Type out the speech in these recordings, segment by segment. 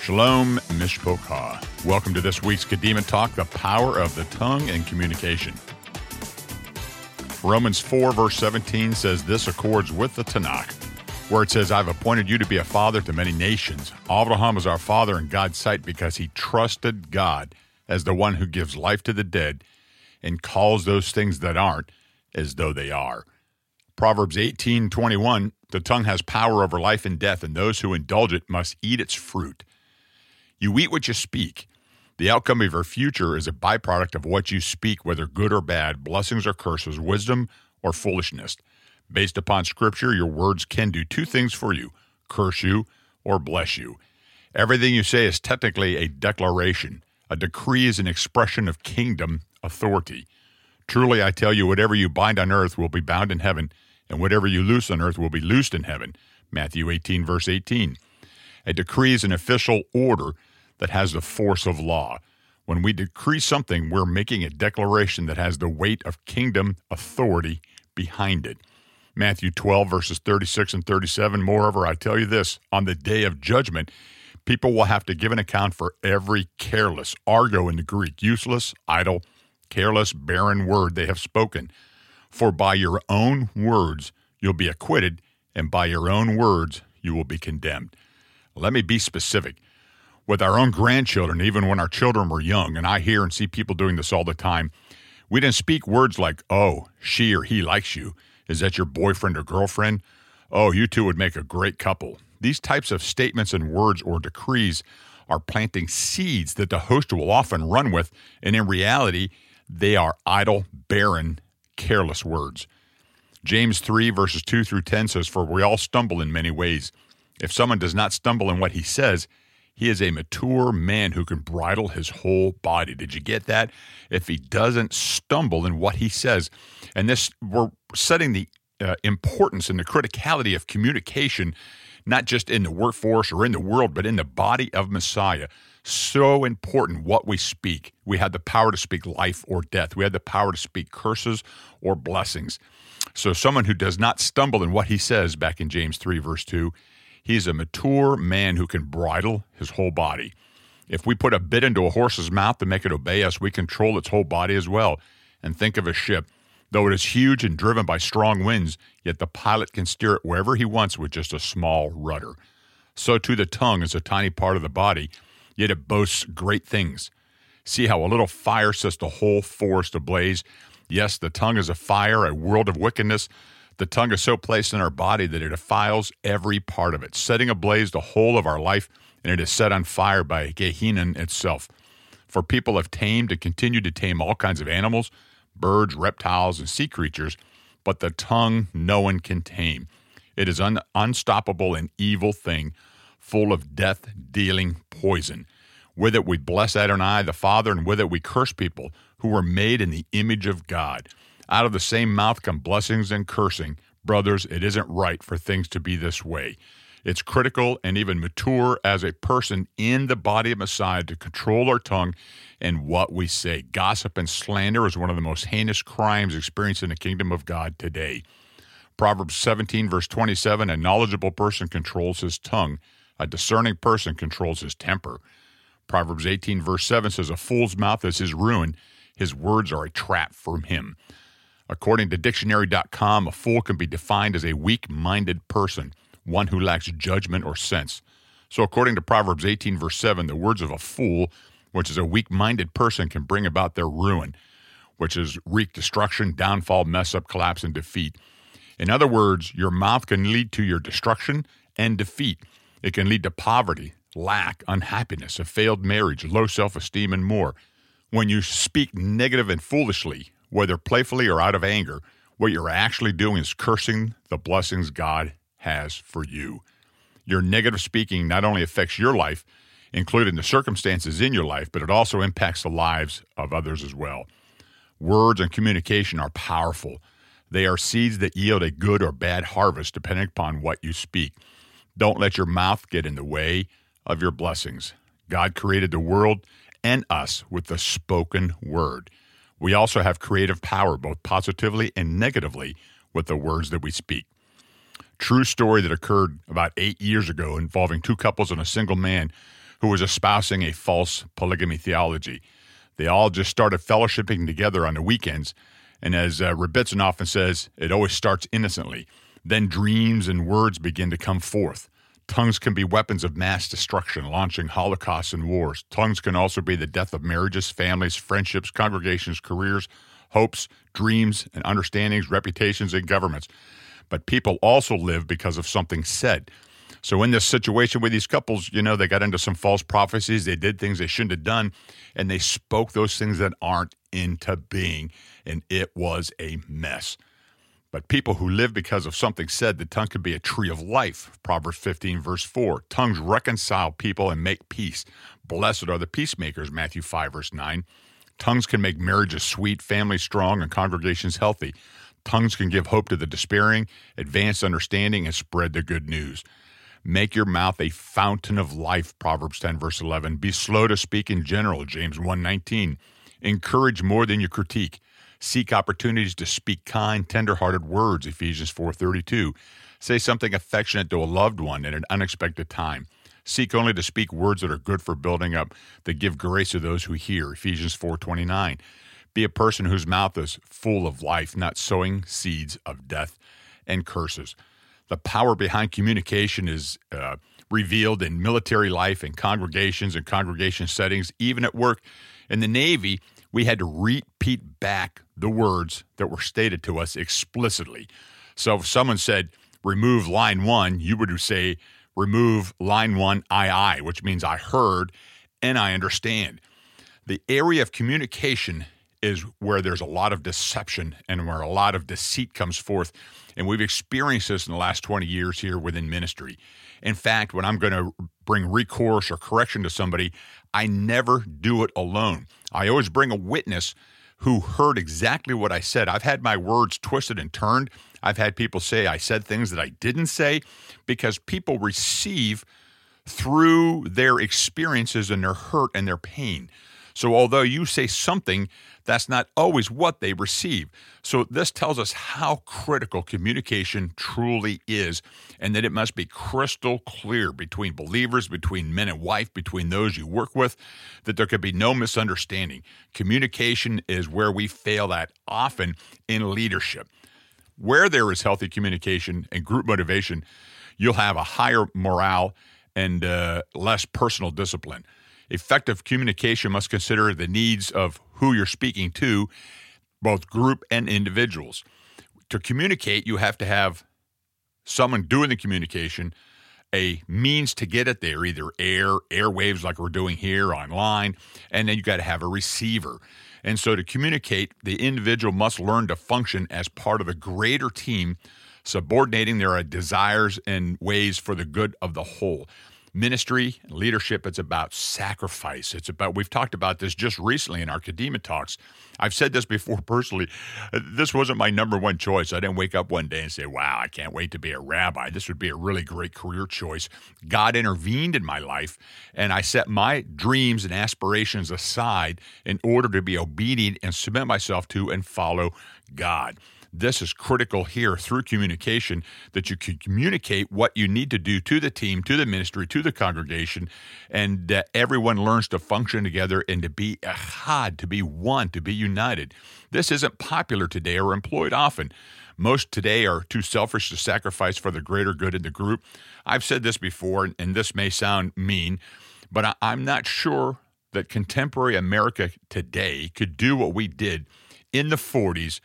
Shalom Mishpocha. Welcome to this week's Kadima Talk, the power of the tongue and communication. Romans 4, verse 17 says this accords with the Tanakh, where it says, I've appointed you to be a father to many nations. Abraham is our father in God's sight because he trusted God as the one who gives life to the dead and calls those things that aren't as though they are. Proverbs 18:21 The tongue has power over life and death and those who indulge it must eat its fruit. You eat what you speak. The outcome of your future is a byproduct of what you speak, whether good or bad, blessings or curses, wisdom or foolishness. Based upon scripture, your words can do two things for you curse you or bless you. Everything you say is technically a declaration. A decree is an expression of kingdom authority. Truly, I tell you, whatever you bind on earth will be bound in heaven, and whatever you loose on earth will be loosed in heaven. Matthew 18, verse 18. A decree is an official order that has the force of law. When we decree something, we're making a declaration that has the weight of kingdom authority behind it. Matthew 12, verses 36 and 37. Moreover, I tell you this on the day of judgment, people will have to give an account for every careless, argo in the Greek, useless, idle, careless, barren word they have spoken. For by your own words you'll be acquitted, and by your own words you will be condemned. Let me be specific with our own grandchildren, even when our children were young, and I hear and see people doing this all the time, we didn't speak words like, oh, she or he likes you. Is that your boyfriend or girlfriend? Oh, you two would make a great couple. These types of statements and words or decrees are planting seeds that the host will often run with, and in reality, they are idle, barren, careless words. James 3, verses 2 through 10 says, For we all stumble in many ways. If someone does not stumble in what he says, he is a mature man who can bridle his whole body. Did you get that? If he doesn't stumble in what he says, and this, we're setting the uh, importance and the criticality of communication, not just in the workforce or in the world, but in the body of Messiah. So important what we speak. We have the power to speak life or death. We have the power to speak curses or blessings. So, someone who does not stumble in what he says, back in James 3, verse 2, He's a mature man who can bridle his whole body. If we put a bit into a horse's mouth to make it obey us, we control its whole body as well. And think of a ship. Though it is huge and driven by strong winds, yet the pilot can steer it wherever he wants with just a small rudder. So too the tongue is a tiny part of the body, yet it boasts great things. See how a little fire sets the whole forest ablaze? Yes, the tongue is a fire, a world of wickedness, the tongue is so placed in our body that it defiles every part of it, setting ablaze the whole of our life, and it is set on fire by Gehenna itself. For people have tamed and continue to tame all kinds of animals, birds, reptiles, and sea creatures, but the tongue no one can tame. It is an unstoppable and evil thing, full of death dealing poison. With it we bless Adonai the Father, and with it we curse people who were made in the image of God. Out of the same mouth come blessings and cursing. Brothers, it isn't right for things to be this way. It's critical and even mature as a person in the body of Messiah to control our tongue and what we say. Gossip and slander is one of the most heinous crimes experienced in the kingdom of God today. Proverbs 17, verse 27 A knowledgeable person controls his tongue, a discerning person controls his temper. Proverbs 18, verse 7 says, A fool's mouth is his ruin, his words are a trap for him. According to dictionary.com, a fool can be defined as a weak minded person, one who lacks judgment or sense. So, according to Proverbs 18, verse 7, the words of a fool, which is a weak minded person, can bring about their ruin, which is wreak destruction, downfall, mess up, collapse, and defeat. In other words, your mouth can lead to your destruction and defeat. It can lead to poverty, lack, unhappiness, a failed marriage, low self esteem, and more. When you speak negative and foolishly, whether playfully or out of anger, what you're actually doing is cursing the blessings God has for you. Your negative speaking not only affects your life, including the circumstances in your life, but it also impacts the lives of others as well. Words and communication are powerful. They are seeds that yield a good or bad harvest depending upon what you speak. Don't let your mouth get in the way of your blessings. God created the world and us with the spoken word. We also have creative power, both positively and negatively, with the words that we speak. True story that occurred about eight years ago involving two couples and a single man who was espousing a false polygamy theology. They all just started fellowshipping together on the weekends. And as uh, often says, it always starts innocently. Then dreams and words begin to come forth. Tongues can be weapons of mass destruction, launching holocausts and wars. Tongues can also be the death of marriages, families, friendships, congregations, careers, hopes, dreams, and understandings, reputations, and governments. But people also live because of something said. So, in this situation with these couples, you know, they got into some false prophecies. They did things they shouldn't have done, and they spoke those things that aren't into being. And it was a mess. But people who live because of something said, the tongue could be a tree of life. Proverbs 15, verse 4. Tongues reconcile people and make peace. Blessed are the peacemakers. Matthew 5, verse 9. Tongues can make marriages sweet, families strong, and congregations healthy. Tongues can give hope to the despairing, advance understanding, and spread the good news. Make your mouth a fountain of life, Proverbs 10, verse 11. Be slow to speak in general, James 1, 19. Encourage more than you critique. Seek opportunities to speak kind, tender-hearted words, Ephesians 4:32. Say something affectionate to a loved one at an unexpected time. Seek only to speak words that are good for building up, that give grace to those who hear, Ephesians 4:29. Be a person whose mouth is full of life, not sowing seeds of death and curses. The power behind communication is uh, revealed in military life and congregations and congregation settings, even at work. In the Navy, we had to repeat back the words that were stated to us explicitly. So if someone said, remove line one, you would say, remove line one, aye, aye, which means I heard and I understand. The area of communication is where there's a lot of deception and where a lot of deceit comes forth. And we've experienced this in the last 20 years here within ministry. In fact, when I'm going to bring recourse or correction to somebody, I never do it alone. I always bring a witness who heard exactly what I said. I've had my words twisted and turned. I've had people say I said things that I didn't say because people receive through their experiences and their hurt and their pain. So, although you say something, that's not always what they receive. So, this tells us how critical communication truly is, and that it must be crystal clear between believers, between men and wife, between those you work with, that there could be no misunderstanding. Communication is where we fail at often in leadership. Where there is healthy communication and group motivation, you'll have a higher morale and uh, less personal discipline. Effective communication must consider the needs of who you're speaking to, both group and individuals. To communicate, you have to have someone doing the communication, a means to get it there, either air, airwaves like we're doing here online, and then you got to have a receiver. And so to communicate, the individual must learn to function as part of a greater team, subordinating their desires and ways for the good of the whole ministry and leadership it's about sacrifice. It's about we've talked about this just recently in our kadima talks. I've said this before personally. This wasn't my number one choice. I didn't wake up one day and say wow i can't wait to be a rabbi. This would be a really great career choice. God intervened in my life and i set my dreams and aspirations aside in order to be obedient and submit myself to and follow god this is critical here through communication that you can communicate what you need to do to the team, to the ministry, to the congregation, and that everyone learns to function together and to be echad, to be one, to be united. This isn't popular today or employed often. Most today are too selfish to sacrifice for the greater good in the group. I've said this before, and this may sound mean, but I'm not sure that contemporary America today could do what we did in the 40s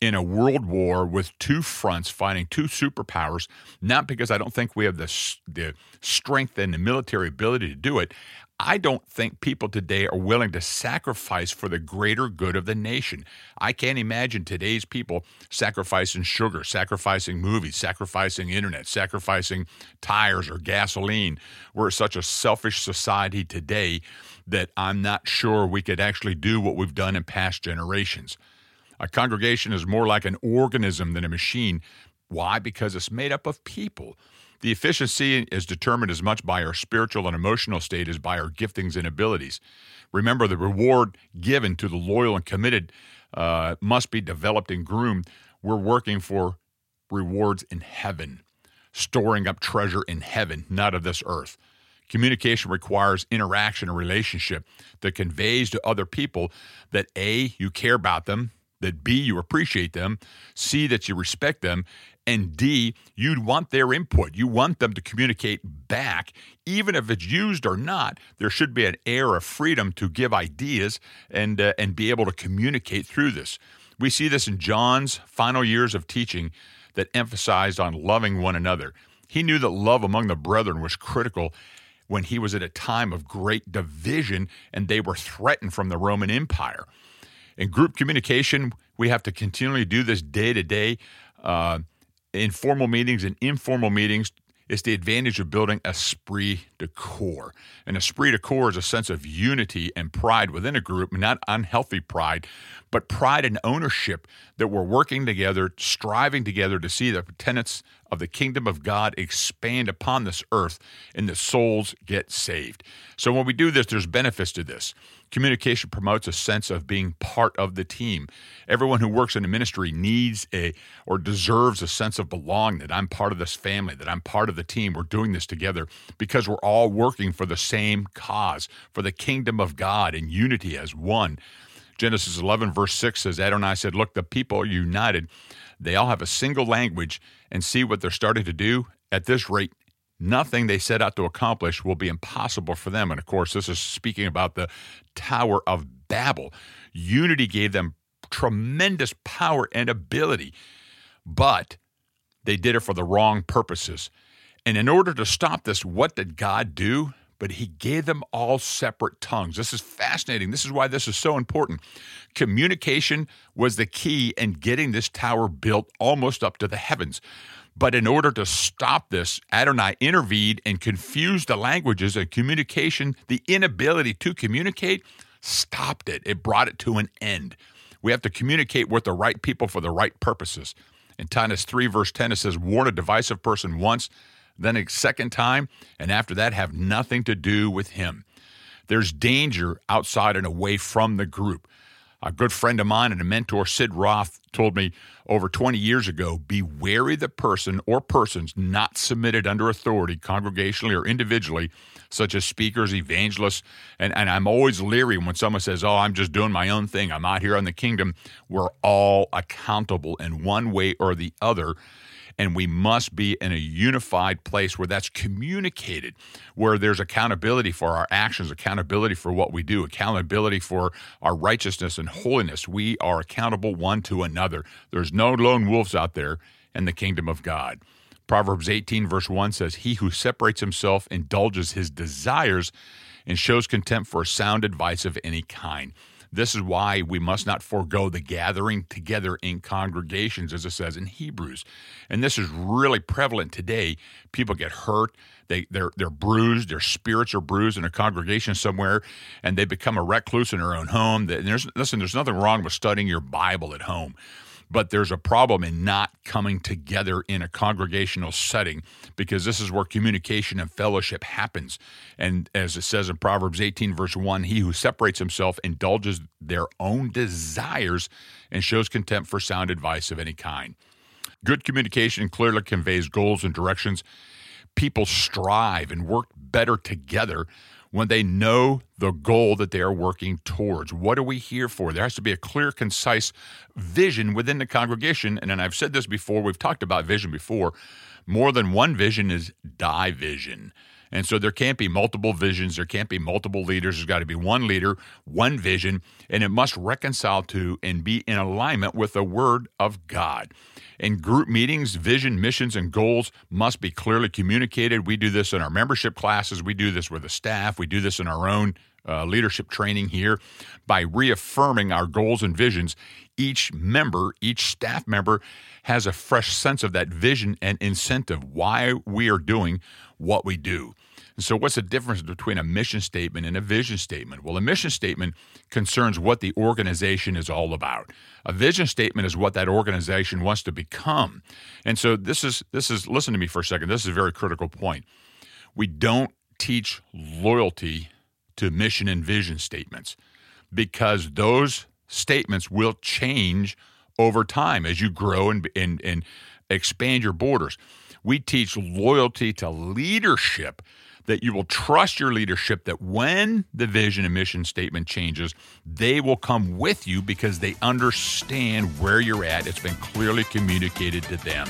in a world war with two fronts fighting two superpowers, not because I don't think we have the, the strength and the military ability to do it. I don't think people today are willing to sacrifice for the greater good of the nation. I can't imagine today's people sacrificing sugar, sacrificing movies, sacrificing internet, sacrificing tires or gasoline. We're such a selfish society today that I'm not sure we could actually do what we've done in past generations. A congregation is more like an organism than a machine. Why? Because it's made up of people. The efficiency is determined as much by our spiritual and emotional state as by our giftings and abilities. Remember, the reward given to the loyal and committed uh, must be developed and groomed. We're working for rewards in heaven, storing up treasure in heaven, not of this earth. Communication requires interaction and relationship that conveys to other people that A, you care about them, that B, you appreciate them, C, that you respect them, and D, you'd want their input. You want them to communicate back, even if it's used or not. There should be an air of freedom to give ideas and uh, and be able to communicate through this. We see this in John's final years of teaching that emphasized on loving one another. He knew that love among the brethren was critical when he was at a time of great division and they were threatened from the Roman Empire. In group communication, we have to continually do this day to day uh, in formal meetings and informal meetings It's the advantage of building esprit de corps. And esprit de corps is a sense of unity and pride within a group, not unhealthy pride, but pride and ownership that we're working together, striving together to see the tenets of the kingdom of God expand upon this earth and the souls get saved. So when we do this, there's benefits to this. Communication promotes a sense of being part of the team. Everyone who works in a ministry needs a or deserves a sense of belonging that I'm part of this family, that I'm part of the team. We're doing this together because we're all working for the same cause, for the kingdom of God in unity as one. Genesis 11, verse 6 says, Adonai said, Look, the people are united. They all have a single language and see what they're starting to do. At this rate, nothing they set out to accomplish will be impossible for them. And of course, this is speaking about the Tower of Babel. Unity gave them tremendous power and ability, but they did it for the wrong purposes. And in order to stop this, what did God do? But he gave them all separate tongues. This is fascinating. This is why this is so important. Communication was the key in getting this tower built almost up to the heavens. But in order to stop this, Adonai intervened and confused the languages and communication, the inability to communicate, stopped it. It brought it to an end. We have to communicate with the right people for the right purposes. In Titus 3, verse 10, it says, Warn a divisive person once, then a second time, and after that, have nothing to do with him. There's danger outside and away from the group. A good friend of mine and a mentor, Sid Roth, told me over 20 years ago be wary the person or persons not submitted under authority, congregationally or individually, such as speakers, evangelists. And, and I'm always leery when someone says, Oh, I'm just doing my own thing. I'm out here in the kingdom. We're all accountable in one way or the other and we must be in a unified place where that's communicated, where there's accountability for our actions, accountability for what we do, accountability for our righteousness and holiness. We are accountable one to another. There's no lone wolves out there in the kingdom of God. Proverbs 18, verse 1 says, He who separates himself indulges his desires and shows contempt for sound advice of any kind. This is why we must not forego the gathering together in congregations, as it says in Hebrews. And this is really prevalent today. People get hurt. They, they're, they're bruised, their spirits are bruised in a congregation somewhere, and they become a recluse in their own home. And There's, listen, there's nothing wrong with studying your Bible at home but there's a problem in not coming together in a congregational setting because this is where communication and fellowship happens. And as it says in Proverbs 18, verse 1, he who separates himself indulges their own desires and shows contempt for sound advice of any kind. Good communication clearly conveys goals and directions. People strive and work better together when they know the goal that they are working towards. What are we here for? There has to be a clear, concise vision within the congregation. And then I've said this before, we've talked about vision before. More than one vision is division. And so there can't be multiple visions, there can't be multiple leaders. There's got to be one leader, one vision, and it must reconcile to and be in alignment with the Word of God. In group meetings, vision, missions, and goals must be clearly communicated. We do this in our membership classes, we do this with the staff, we do this in our own uh, leadership training here by reaffirming our goals and visions. Each member, each staff member has a fresh sense of that vision and incentive, why we are doing what we do. And so, what's the difference between a mission statement and a vision statement? Well, a mission statement concerns what the organization is all about. A vision statement is what that organization wants to become. And so, this is this is listen to me for a second. This is a very critical point. We don't teach loyalty to mission and vision statements because those statements will change over time as you grow and and, and expand your borders We teach loyalty to leadership, that you will trust your leadership, that when the vision and mission statement changes, they will come with you because they understand where you're at. It's been clearly communicated to them.